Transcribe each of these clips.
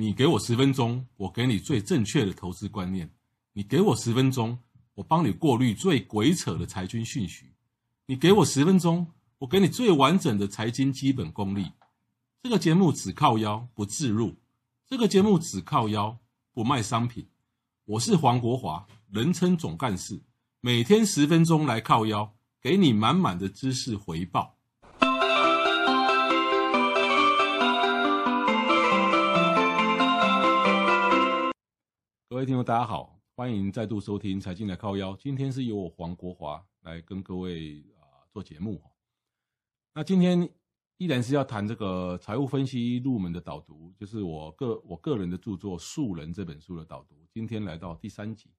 你给我十分钟，我给你最正确的投资观念；你给我十分钟，我帮你过滤最鬼扯的财经讯息；你给我十分钟，我给你最完整的财经基本功力。这个节目只靠腰不置入，这个节目只靠腰不卖商品。我是黄国华，人称总干事，每天十分钟来靠腰，给你满满的知识回报。各位听众，大家好，欢迎再度收听《财经来靠腰》。今天是由我黄国华来跟各位啊做节目。那今天依然是要谈这个财务分析入门的导读，就是我个我个人的著作《素人》这本书的导读。今天来到第三集。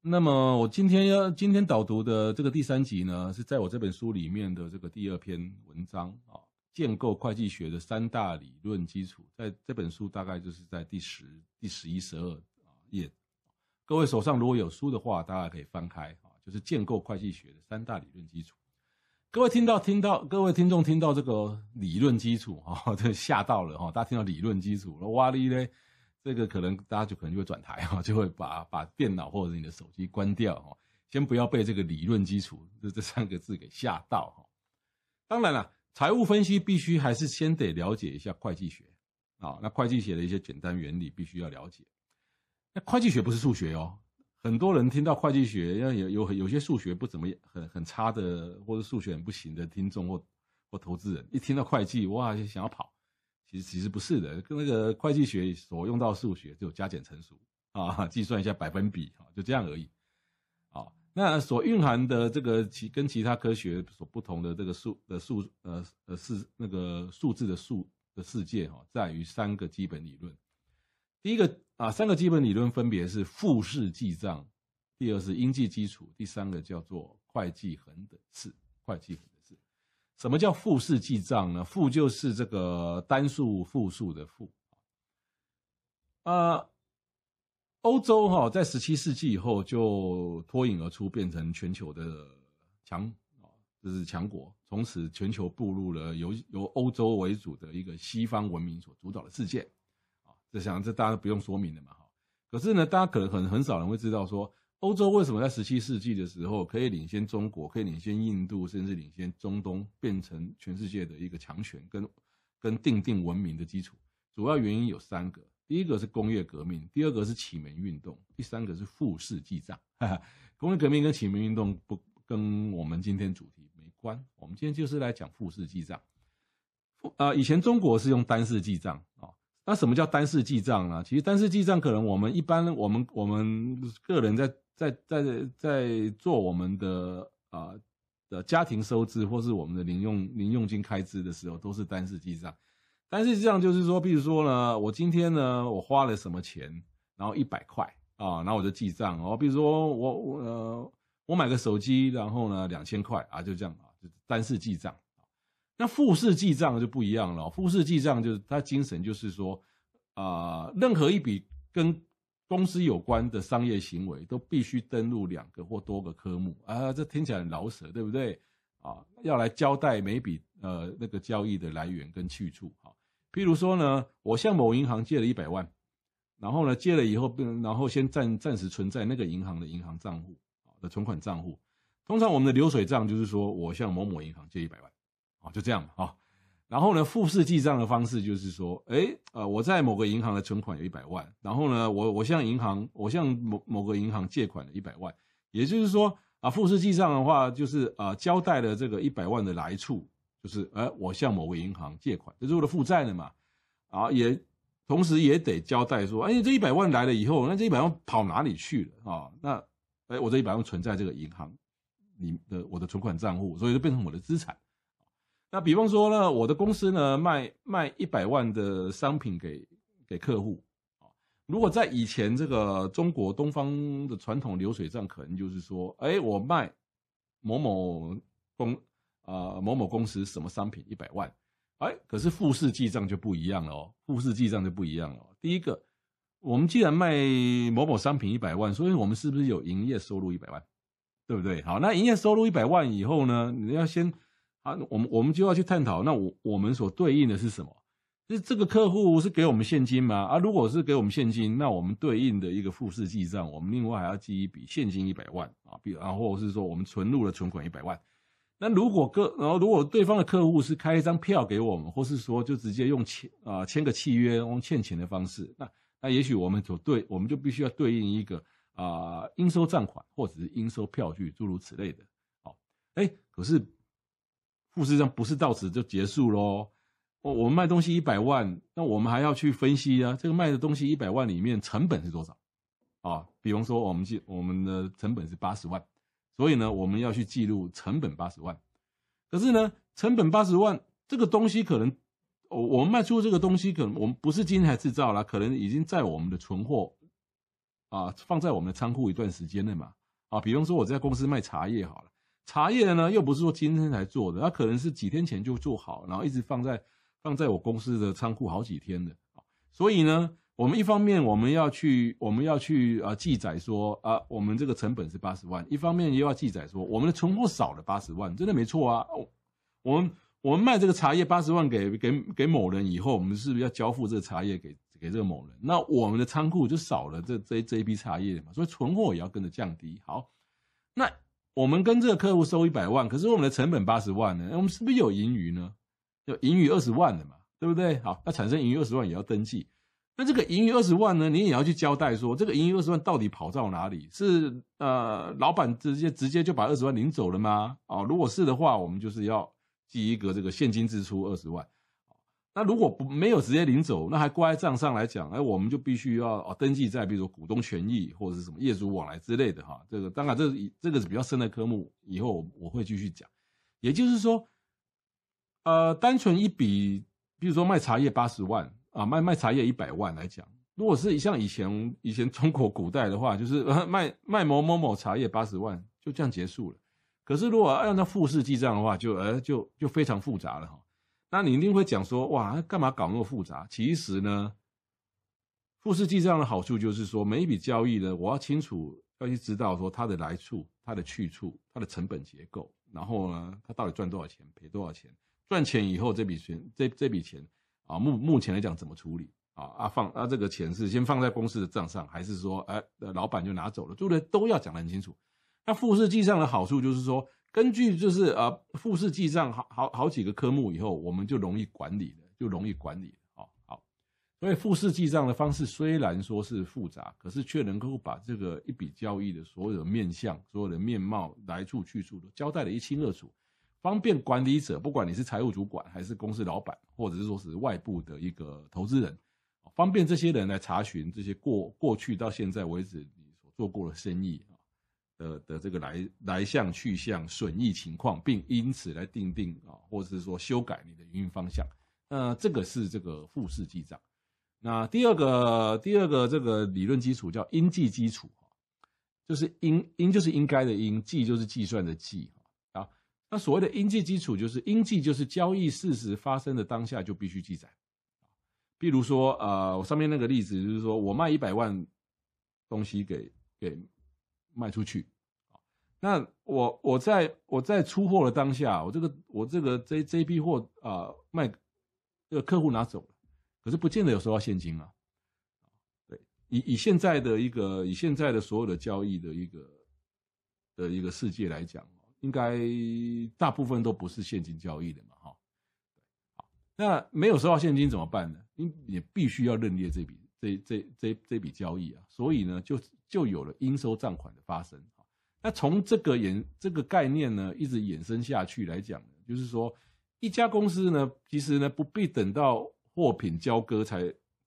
那么我今天要今天导读的这个第三集呢，是在我这本书里面的这个第二篇文章啊。建构会计学的三大理论基础，在这本书大概就是在第十、第十一、十二页。各位手上如果有书的话，大家可以翻开啊，就是建构会计学的三大理论基础。各位听到听到，各位听众听到这个理论基础哈，这吓到了哈，大家听到理论基础，哇哩嘞，这个可能大家就可能就会转台哈，就会把把电脑或者你的手机关掉哈，先不要被这个理论基础这这三个字给吓到哈。当然了。财务分析必须还是先得了解一下会计学啊，那会计学的一些简单原理必须要了解。会计学不是数学哦，很多人听到会计学，要有有有些数学不怎么很很差的，或者数学很不行的听众或或投资人，一听到会计哇，就想要跑。其实其实不是的，跟那个会计学所用到数学就加减乘除啊，计算一下百分比啊，就这样而已。啊那所蕴含的这个其跟其他科学所不同的这个数的数呃呃是那个数字的数的世界哈，在于三个基本理论。第一个啊，三个基本理论分别是复式记账，第二是应计基础，第三个叫做会计恒等式。会计恒等式，什么叫复式记账呢？复就是这个单数复数的复啊。欧洲哈，在十七世纪以后就脱颖而出，变成全球的强啊，就是强国。从此，全球步入了由由欧洲为主的一个西方文明所主导的世界。这想这大家不用说明了嘛哈。可是呢，大家可能很很少人会知道说，欧洲为什么在十七世纪的时候可以领先中国，可以领先印度，甚至领先中东，变成全世界的一个强权，跟跟奠定文明的基础。主要原因有三个。第一个是工业革命，第二个是启蒙运动，第三个是复式记账。工业革命跟启蒙运动不跟我们今天主题没关，我们今天就是来讲复式记账。啊，以前中国是用单式记账啊，那什么叫单式记账呢？其实单式记账可能我们一般我们我们个人在在在在做我们的啊的家庭收支或是我们的零用零用金开支的时候，都是单式记账。但是这样就是说，比如说呢，我今天呢，我花了什么钱，然后一百块啊，然后我就记账哦。比如说我我呃，我买个手机，然后呢两千块啊，就这样啊，就单式记账。那复式记账就不一样了，复式记账就是它精神就是说啊、任何一笔跟公司有关的商业行为都必须登录两个或多个科目啊，这听起来很老舍，对不对？啊，要来交代每笔呃那个交易的来源跟去处啊。譬如说呢，我向某银行借了一百万，然后呢，借了以后，然后先暂暂时存在那个银行的银行账户啊的存款账户。通常我们的流水账就是说我向某某银行借一百万，啊，就这样啊。然后呢，复式记账的方式就是说，哎，呃，我在某个银行的存款有一百万，然后呢，我我向银行，我向某某个银行借款了一百万，也就是说啊，复式记账的话，就是啊，交代了这个一百万的来处。就是，呃，我向某个银行借款，这是为了负债的嘛，啊，也同时也得交代说，哎，这一百万来了以后，那这一百万跑哪里去了啊？那，哎，我这一百万存在这个银行里的我的存款账户，所以就变成我的资产。那比方说呢，我的公司呢卖卖一百万的商品给给客户，啊，如果在以前这个中国东方的传统流水账，可能就是说，哎，我卖某某公。啊，某某公司什么商品一百万，哎，可是复式记账就不一样了哦，复式记账就不一样了。第一个，我们既然卖某某商品一百万，所以我们是不是有营业收入一百万，对不对？好，那营业收入一百万以后呢，你要先啊，我们我们就要去探讨，那我我们所对应的是什么？就是这个客户是给我们现金吗？啊，如果是给我们现金，那我们对应的一个复式记账，我们另外还要记一笔现金一百万啊，比然后或者是说我们存入了存款一百万。那如果个然后如果对方的客户是开一张票给我们，或是说就直接用签啊签个契约用欠钱的方式，那那也许我们就对我们就必须要对应一个啊应收账款或者是应收票据诸如此类的。好，哎，可是故事上不是到此就结束喽。我我们卖东西一百万，那我们还要去分析啊，这个卖的东西一百万里面成本是多少？啊，比方说我们记我们的成本是八十万，所以呢，我们要去记录成本八十万。可是呢，成本八十万这个东西可能，我我们卖出这个东西可能我们不是今天才制造啦，可能已经在我们的存货啊，放在我们的仓库一段时间了嘛。啊，比方说我在公司卖茶叶好了，茶叶呢又不是说今天才做的，它可能是几天前就做好，然后一直放在。放在我公司的仓库好几天的，所以呢，我们一方面我们要去我们要去啊记载说啊，我们这个成本是八十万，一方面又要记载说我们的存货少了八十万，真的没错啊。我们我们卖这个茶叶八十万给给给某人以后，我们是不是要交付这个茶叶给给这个某人？那我们的仓库就少了这这这一批茶叶嘛，所以存货也要跟着降低。好，那我们跟这个客户收一百万，可是我们的成本八十万呢，我们是不是有盈余呢？有盈余二十万的嘛，对不对？好，那产生盈余二十万也要登记。那这个盈余二十万呢，你也要去交代说，这个盈余二十万到底跑到哪里？是呃，老板直接直接就把二十万领走了吗？哦，如果是的话，我们就是要记一个这个现金支出二十万。那如果不没有直接领走，那还挂在账上来讲，哎，我们就必须要哦登记在比如说股东权益或者是什么业主往来之类的哈。这个当然这是这个是比较深的科目，以后我会继续讲。也就是说。呃，单纯一笔，比如说卖茶叶八十万啊，卖卖茶叶一百万来讲，如果是像以前以前中国古代的话，就是呃 卖卖某某某茶叶八十万，就这样结束了。可是如果按照复式记账的话，就呃就就非常复杂了哈。那你一定会讲说，哇，干嘛搞那么复杂？其实呢，复式记账的好处就是说，每一笔交易呢，我要清楚要去知道说它的来处、它的去处、它的成本结构，然后呢，它到底赚多少钱，赔多少钱。赚钱以后，这笔钱这这笔钱啊，目目前来讲怎么处理啊？啊放啊这个钱是先放在公司的账上，还是说哎老板就拿走了？对不对？都要讲得很清楚。那复式记账的好处就是说，根据就是呃复式记账好好好几个科目以后，我们就容易管理了，就容易管理了。好，好，所以复式记账的方式虽然说是复杂，可是却能够把这个一笔交易的所有的面向、所有的面貌、来处去处都交代的一清二楚。方便管理者，不管你是财务主管还是公司老板，或者是说是外部的一个投资人，方便这些人来查询这些过过去到现在为止你所做过的生意啊的的这个来来向去向损益情况，并因此来定定啊，或者是说修改你的营运方向。那这个是这个复式记账。那第二个第二个这个理论基础叫应计基础，就是应应就是应该的应，计就是计算的计啊。那所谓的应计基础，就是应计就是交易事实发生的当下就必须记载。比如说，呃，我上面那个例子就是说我卖一百万东西给给卖出去，那我我在我在出货的当下，我这个我这个这这批货啊卖这个客户拿走了，可是不见得有收到现金啊。对，以以现在的一个以现在的所有的交易的一个的一个世界来讲。应该大部分都不是现金交易的嘛，哈，好，那没有收到现金怎么办呢？你也必须要认列这笔这这这这笔交易啊，所以呢，就就有了应收账款的发生。那从这个衍这个概念呢，一直衍生下去来讲呢，就是说一家公司呢，其实呢不必等到货品交割才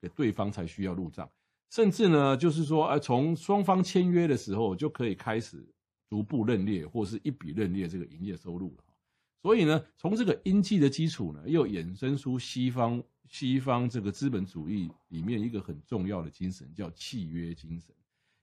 给对方才需要入账，甚至呢，就是说，呃，从双方签约的时候就可以开始。逐步认列或是一笔认列这个营业收入了，所以呢，从这个应计的基础呢，又衍生出西方西方这个资本主义里面一个很重要的精神，叫契约精神。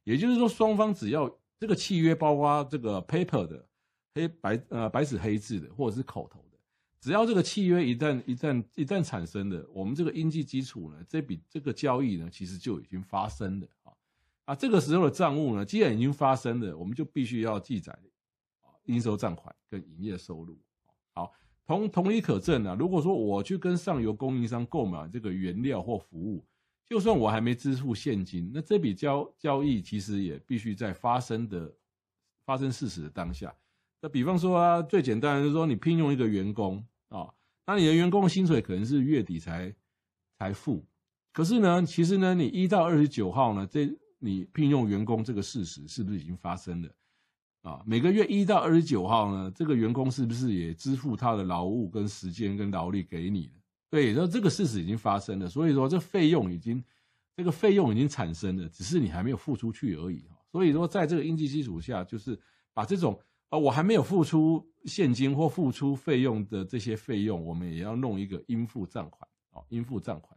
也就是说，双方只要这个契约包括这个 paper 的黑白呃白纸黑字的，或者是口头的，只要这个契约一旦一旦一旦产生的，我们这个应计基础呢，这笔这个交易呢，其实就已经发生了啊。啊，这个时候的账务呢，既然已经发生了，我们就必须要记载啊，应收账款跟营业收入。好，同同理可证啊。如果说我去跟上游供应商购买这个原料或服务，就算我还没支付现金，那这笔交交易其实也必须在发生的发生事实的当下。那比方说啊，最简单的就是说，你聘用一个员工啊，那你的员工薪水可能是月底才才付，可是呢，其实呢，你一到二十九号呢，这你聘用员工这个事实是不是已经发生了？啊，每个月一到二十九号呢，这个员工是不是也支付他的劳务跟时间跟劳力给你了？对，那这个事实已经发生了，所以说这费用已经，这个费用已经产生了，只是你还没有付出去而已。所以说，在这个应计基础下，就是把这种啊，我还没有付出现金或付出费用的这些费用，我们也要弄一个应付账款啊，应付账款。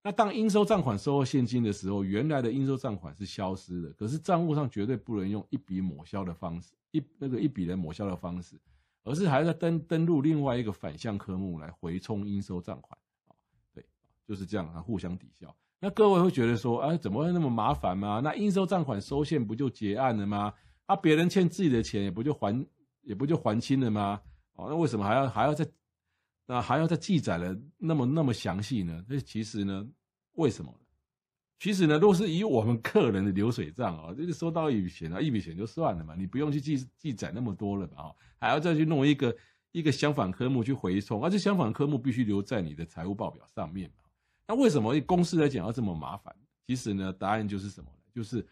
那当应收账款收到现金的时候，原来的应收账款是消失的，可是账务上绝对不能用一笔抹消的方式，一那个一笔的抹消的方式，而是还在登登录另外一个反向科目来回冲应收账款啊。对，就是这样啊，互相抵消。那各位会觉得说，哎，怎么会那么麻烦吗？那应收账款收现不就结案了吗？啊，别人欠自己的钱也不就还也不就还清了吗？哦，那为什么还要还要再？那还要再记载了那么那么详细呢？那其实呢，为什么？其实呢，若是以我们客人的流水账啊，就是收到一笔钱啊，一笔钱就算了嘛，你不用去记记载那么多了吧？还要再去弄一个一个相反科目去回冲，而且相反科目必须留在你的财务报表上面。那为什么公司来讲要这么麻烦？其实呢，答案就是什么呢？就是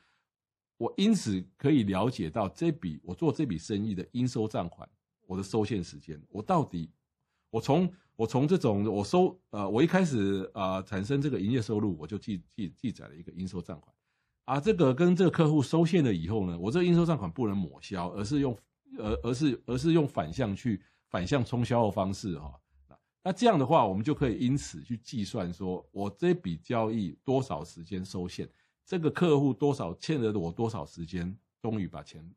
我因此可以了解到这笔我做这笔生意的应收账款，我的收现时间，我到底。我从我从这种我收呃，我一开始啊、产生这个营业收入，我就记记记载了一个应收账款，啊，这个跟这个客户收现了以后呢，我这个应收账款不能抹消，而是用而而是而是用反向去反向冲销的方式哈、哦，那这样的话，我们就可以因此去计算说，我这笔交易多少时间收现，这个客户多少欠了我多少时间，终于把钱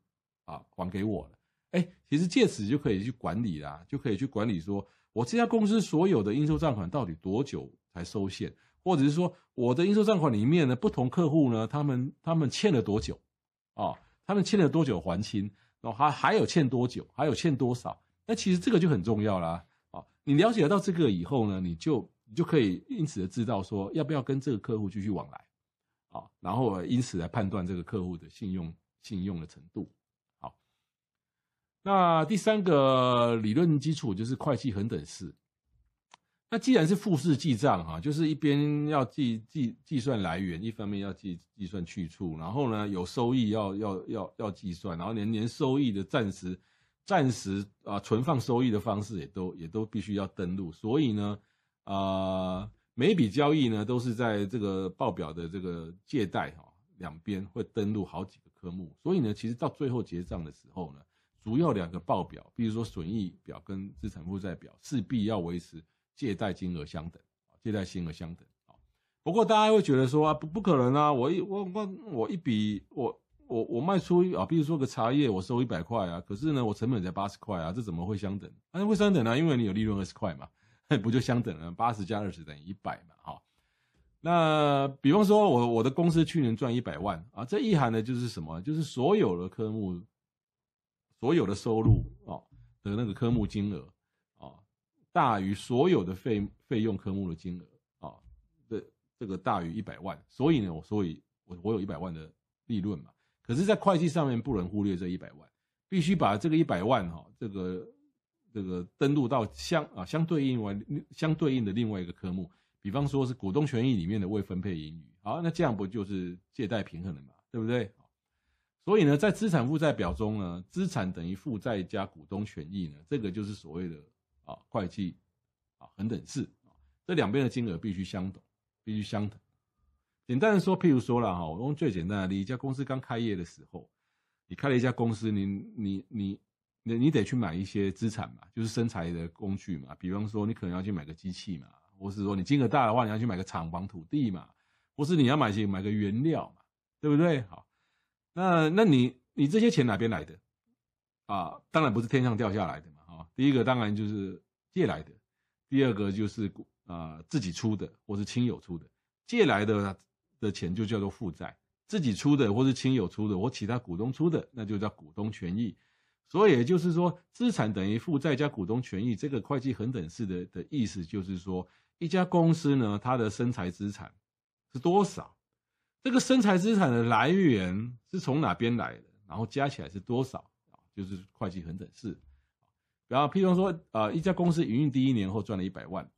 啊还给我了，哎，其实借此就可以去管理啦，就可以去管理说。我这家公司所有的应收账款到底多久才收现？或者是说，我的应收账款里面呢，不同客户呢，他们他们欠了多久？啊，他们欠了多久还清？然后还还有欠多久？还有欠多少？那其实这个就很重要啦。啊，你了解到这个以后呢，你就你就可以因此的知道说，要不要跟这个客户继续往来？啊，然后因此来判断这个客户的信用信用的程度。那第三个理论基础就是会计恒等式。那既然是复式记账哈，就是一边要计计计算来源，一方面要计计算去处，然后呢有收益要要要要计算，然后连连收益的暂时暂时啊存放收益的方式也都也都必须要登录。所以呢啊、每笔交易呢都是在这个报表的这个借贷哈两边会登录好几个科目，所以呢其实到最后结账的时候呢。主要两个报表，比如说损益表跟资产负债表，势必要维持借贷金额相等，借贷金额相等啊。不过大家会觉得说啊，不不可能啊，我一我我我一笔我我我卖出啊，比如说个茶叶，我收一百块啊，可是呢，我成本才八十块啊，这怎么会相等？啊，会相等啊，因为你有利润二十块嘛，不就相等了？八十加二十等于一百嘛，哈。那比方说我我的公司去年赚一百万啊，这意涵的就是什么？就是所有的科目。所有的收入啊的那个科目金额啊大于所有的费费用科目的金额啊的这个大于一百万，所以呢，我所以我我有一百万的利润嘛。可是，在会计上面不能忽略这一百万，必须把这个一百万哈这个这个登录到相啊相对应外相对应的另外一个科目，比方说是股东权益里面的未分配盈余。好，那这样不就是借贷平衡了嘛？对不对？所以呢，在资产负债表中呢，资产等于负债加股东权益呢，这个就是所谓的啊会计啊恒等式啊，这两边的金额必须相等，必须相等。简单的说，譬如说了哈，我用最简单的例子，一家公司刚开业的时候，你开了一家公司，你你你你你得去买一些资产嘛，就是生财的工具嘛，比方说你可能要去买个机器嘛，或是说你金额大的话，你要去买个厂房土地嘛，或是你要买些买个原料嘛，对不对？好。那那你你这些钱哪边来的啊？当然不是天上掉下来的嘛！哈，第一个当然就是借来的，第二个就是啊自己出的或是亲友出的。借来的的钱就叫做负债，自己出的或是亲友出的或其他股东出的，那就叫股东权益。所以也就是说，资产等于负债加股东权益，这个会计恒等式的的意思就是说，一家公司呢，它的生财资产是多少？这个生财资产的来源是从哪边来的？然后加起来是多少？就是会计恒等式。然后，譬如说，呃，一家公司营运第一年后赚了一百万，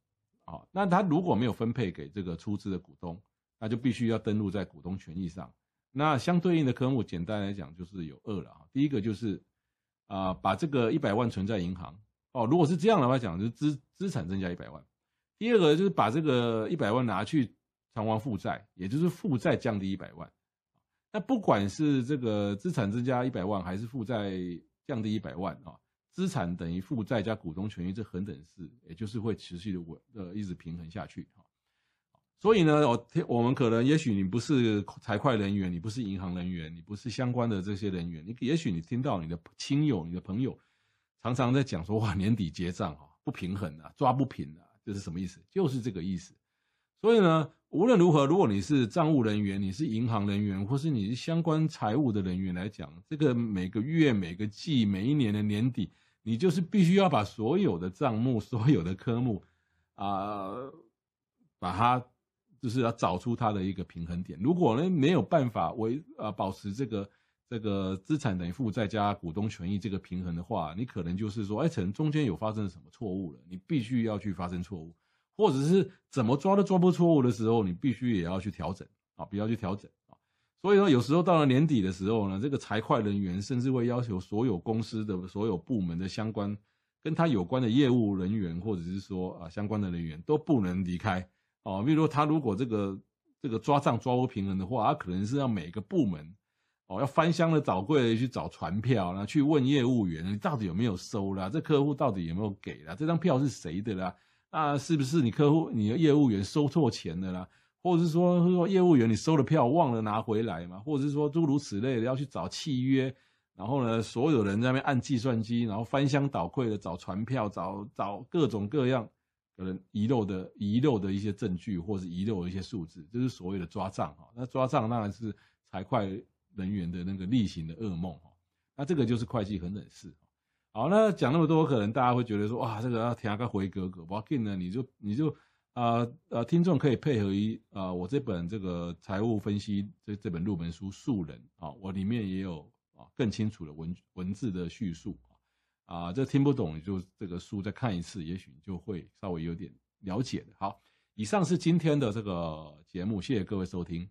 啊，那他如果没有分配给这个出资的股东，那就必须要登录在股东权益上。那相对应的科目，简单来讲就是有二了啊。第一个就是。啊、把这个一百万存在银行哦。如果是这样的话讲，就资资产增加一百万。第二个就是把这个一百万拿去偿还负债，也就是负债降低一百万。那不管是这个资产增加一百万，还是负债降低一百万啊，资产等于负债加股东权益这恒等式，也就是会持续的稳呃一直平衡下去。所以呢，我我们可能，也许你不是财会人员，你不是银行人员，你不是相关的这些人员，你也许你听到你的亲友、你的朋友常常在讲说，哇，年底结账哈不平衡啊，抓不平啊，这是什么意思？就是这个意思。所以呢，无论如何，如果你是账务人员，你是银行人员，或是你是相关财务的人员来讲，这个每个月、每个季、每一年的年底，你就是必须要把所有的账目、所有的科目啊、把它。就是要找出它的一个平衡点。如果呢没有办法维啊保持这个这个资产等于负债加股东权益这个平衡的话，你可能就是说，哎，可能中间有发生什么错误了，你必须要去发生错误，或者是怎么抓都抓不错误的时候，你必须也要去调整啊，必须要去调整啊。所以说，有时候到了年底的时候呢，这个财会人员甚至会要求所有公司的所有部门的相关跟他有关的业务人员，或者是说啊相关的人员都不能离开。哦，比如说他如果这个这个抓账抓不平衡的话，他可能是要每个部门哦要翻箱的找柜去找传票，然后去问业务员，你到底有没有收啦？这客户到底有没有给啦？这张票是谁的啦？那，是不是你客户你的业务员收错钱的啦？或者是说说业务员你收了票忘了拿回来嘛？或者是说诸如此类的要去找契约，然后呢，所有人在那边按计算机，然后翻箱倒柜的找传票，找找各种各样。可能遗漏的遗漏的一些证据，或是遗漏的一些数字，就是所谓的抓账哈。那抓账当然是财会人员的那个例行的噩梦哈。那这个就是会计恒等式。好，那讲那么多，可能大家会觉得说，哇，这个要填个回格格，不要紧呢，你就你就啊呃，呃，听众可以配合一啊、我这本这个财务分析这这本入门书《素人》啊，我里面也有啊更清楚的文文字的叙述。啊，这听不懂，就这个书再看一次，也许你就会稍微有点了解的。好，以上是今天的这个节目，谢谢各位收听。